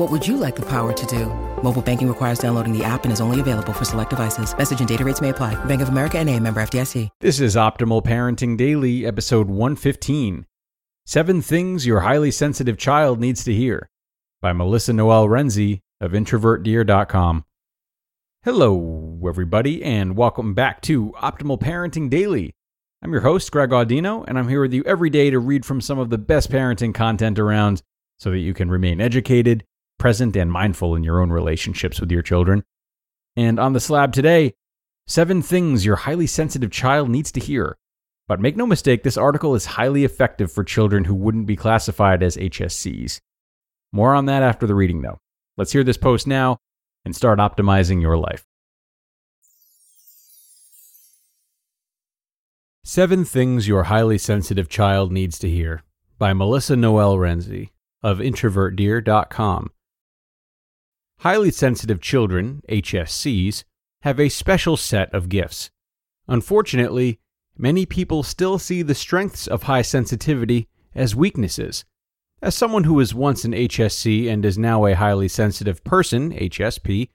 What would you like the power to do? Mobile banking requires downloading the app and is only available for select devices. Message and data rates may apply. Bank of America and a member FDIC. This is Optimal Parenting Daily, episode 115. Seven Things Your Highly Sensitive Child Needs to Hear by Melissa Noel Renzi of introvertdear.com. Hello, everybody, and welcome back to Optimal Parenting Daily. I'm your host, Greg Audino, and I'm here with you every day to read from some of the best parenting content around so that you can remain educated, present, and mindful in your own relationships with your children. And on the slab today, seven things your highly sensitive child needs to hear. But make no mistake, this article is highly effective for children who wouldn't be classified as HSCs. More on that after the reading, though. Let's hear this post now and start optimizing your life. Seven Things Your Highly Sensitive Child Needs to Hear by Melissa Noel Renzi of introvertdear.com. Highly sensitive children, HSCs, have a special set of gifts. Unfortunately, many people still see the strengths of high sensitivity as weaknesses. As someone who was once an HSC and is now a highly sensitive person, HSP,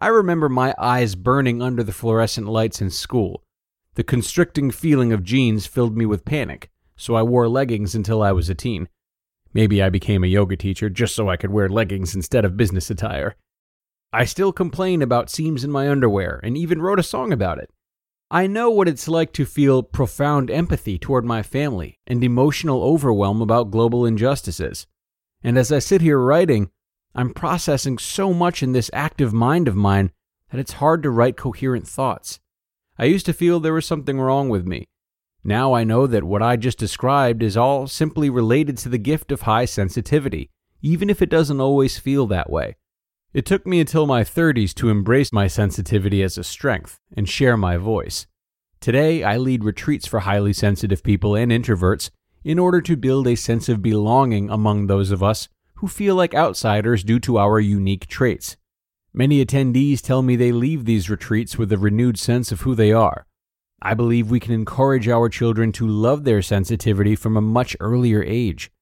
I remember my eyes burning under the fluorescent lights in school. The constricting feeling of jeans filled me with panic, so I wore leggings until I was a teen. Maybe I became a yoga teacher just so I could wear leggings instead of business attire. I still complain about seams in my underwear and even wrote a song about it. I know what it's like to feel profound empathy toward my family and emotional overwhelm about global injustices. And as I sit here writing, I'm processing so much in this active mind of mine that it's hard to write coherent thoughts. I used to feel there was something wrong with me. Now I know that what I just described is all simply related to the gift of high sensitivity, even if it doesn't always feel that way. It took me until my 30s to embrace my sensitivity as a strength and share my voice. Today, I lead retreats for highly sensitive people and introverts in order to build a sense of belonging among those of us who feel like outsiders due to our unique traits. Many attendees tell me they leave these retreats with a renewed sense of who they are. I believe we can encourage our children to love their sensitivity from a much earlier age.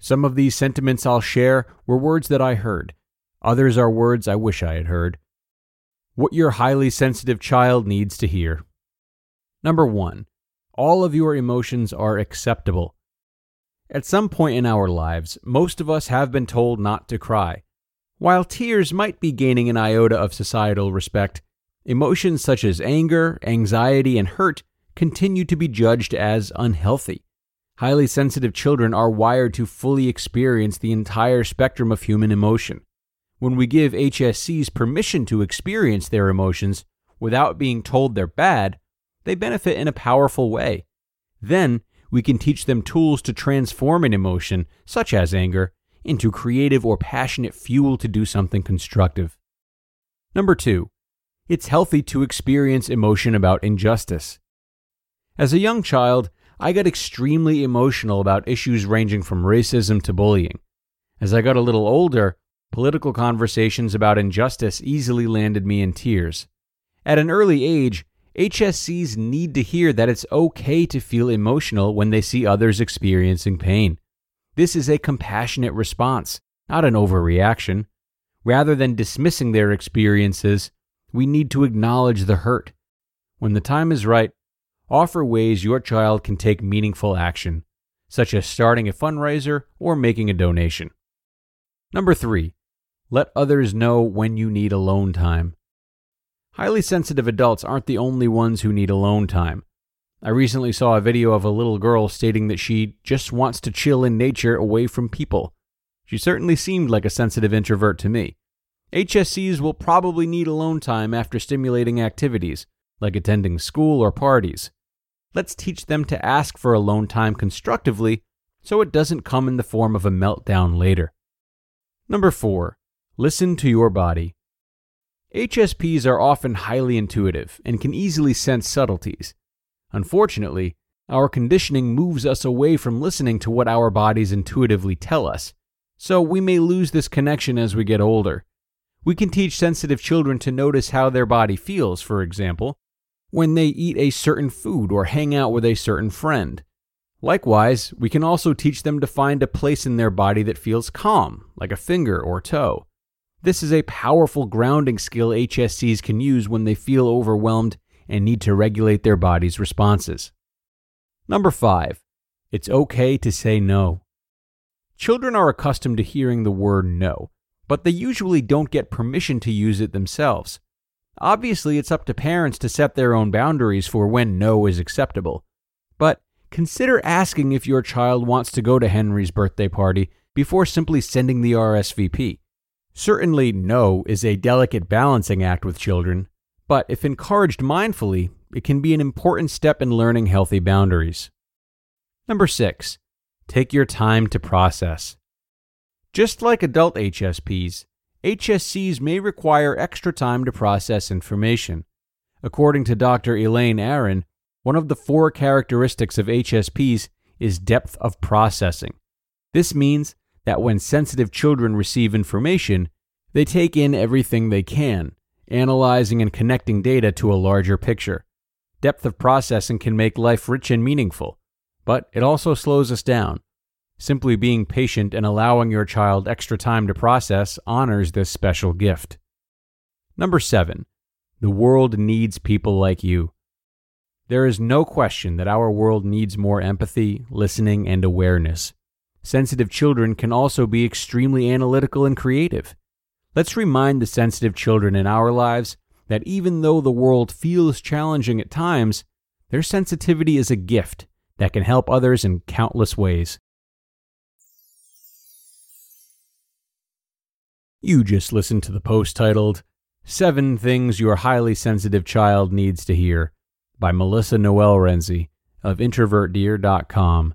Some of these sentiments I'll share were words that I heard Others are words I wish I had heard. What your highly sensitive child needs to hear. Number one, all of your emotions are acceptable. At some point in our lives, most of us have been told not to cry. While tears might be gaining an iota of societal respect, emotions such as anger, anxiety, and hurt continue to be judged as unhealthy. Highly sensitive children are wired to fully experience the entire spectrum of human emotion. When we give HSCs permission to experience their emotions without being told they're bad, they benefit in a powerful way. Then we can teach them tools to transform an emotion, such as anger, into creative or passionate fuel to do something constructive. Number two, it's healthy to experience emotion about injustice. As a young child, I got extremely emotional about issues ranging from racism to bullying. As I got a little older, Political conversations about injustice easily landed me in tears. At an early age, HSCs need to hear that it's okay to feel emotional when they see others experiencing pain. This is a compassionate response, not an overreaction. Rather than dismissing their experiences, we need to acknowledge the hurt. When the time is right, offer ways your child can take meaningful action, such as starting a fundraiser or making a donation. Number three, let others know when you need alone time. Highly sensitive adults aren't the only ones who need alone time. I recently saw a video of a little girl stating that she just wants to chill in nature away from people. She certainly seemed like a sensitive introvert to me. HSCs will probably need alone time after stimulating activities, like attending school or parties. Let's teach them to ask for alone time constructively so it doesn't come in the form of a meltdown later. Number 4. Listen to your body. HSPs are often highly intuitive and can easily sense subtleties. Unfortunately, our conditioning moves us away from listening to what our bodies intuitively tell us, so we may lose this connection as we get older. We can teach sensitive children to notice how their body feels, for example, when they eat a certain food or hang out with a certain friend. Likewise, we can also teach them to find a place in their body that feels calm, like a finger or toe. This is a powerful grounding skill HSCs can use when they feel overwhelmed and need to regulate their body's responses. Number 5. It's okay to say no. Children are accustomed to hearing the word no, but they usually don't get permission to use it themselves. Obviously, it's up to parents to set their own boundaries for when no is acceptable. But consider asking if your child wants to go to Henry's birthday party before simply sending the RSVP. Certainly, no is a delicate balancing act with children, but if encouraged mindfully, it can be an important step in learning healthy boundaries. Number 6. Take your time to process. Just like adult HSPs, HSCs may require extra time to process information. According to Dr. Elaine Aron, one of the four characteristics of HSPs is depth of processing. This means that when sensitive children receive information, they take in everything they can, analyzing and connecting data to a larger picture. Depth of processing can make life rich and meaningful, but it also slows us down. Simply being patient and allowing your child extra time to process honors this special gift. Number 7. The world needs people like you. There is no question that our world needs more empathy, listening, and awareness. Sensitive children can also be extremely analytical and creative. Let's remind the sensitive children in our lives that even though the world feels challenging at times, their sensitivity is a gift that can help others in countless ways. You just listened to the post titled, Seven Things Your Highly Sensitive Child Needs to Hear by Melissa Noel Renzi of introvertdear.com.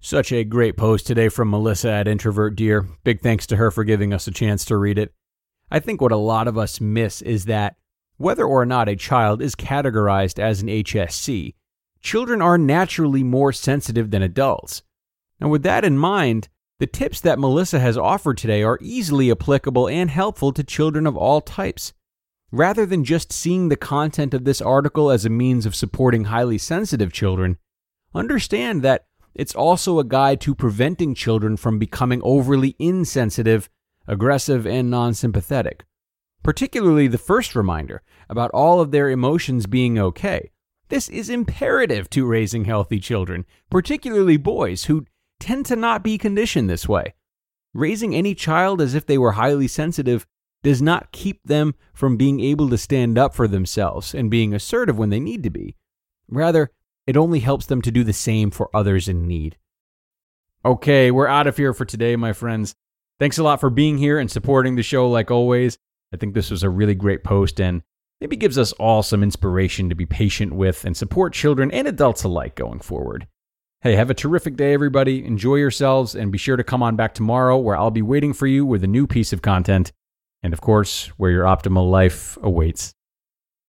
Such a great post today from Melissa at Introvert Dear. Big thanks to her for giving us a chance to read it. I think what a lot of us miss is that whether or not a child is categorized as an HSC, children are naturally more sensitive than adults. And with that in mind, the tips that Melissa has offered today are easily applicable and helpful to children of all types. Rather than just seeing the content of this article as a means of supporting highly sensitive children, understand that it's also a guide to preventing children from becoming overly insensitive, aggressive, and non sympathetic. Particularly the first reminder about all of their emotions being okay. This is imperative to raising healthy children, particularly boys who tend to not be conditioned this way. Raising any child as if they were highly sensitive does not keep them from being able to stand up for themselves and being assertive when they need to be. Rather, it only helps them to do the same for others in need. Okay, we're out of here for today, my friends. Thanks a lot for being here and supporting the show like always. I think this was a really great post, and maybe gives us all some inspiration to be patient with and support children and adults alike going forward. Hey, have a terrific day, everybody. Enjoy yourselves, and be sure to come on back tomorrow where I'll be waiting for you with a new piece of content, and of course, where your optimal life awaits.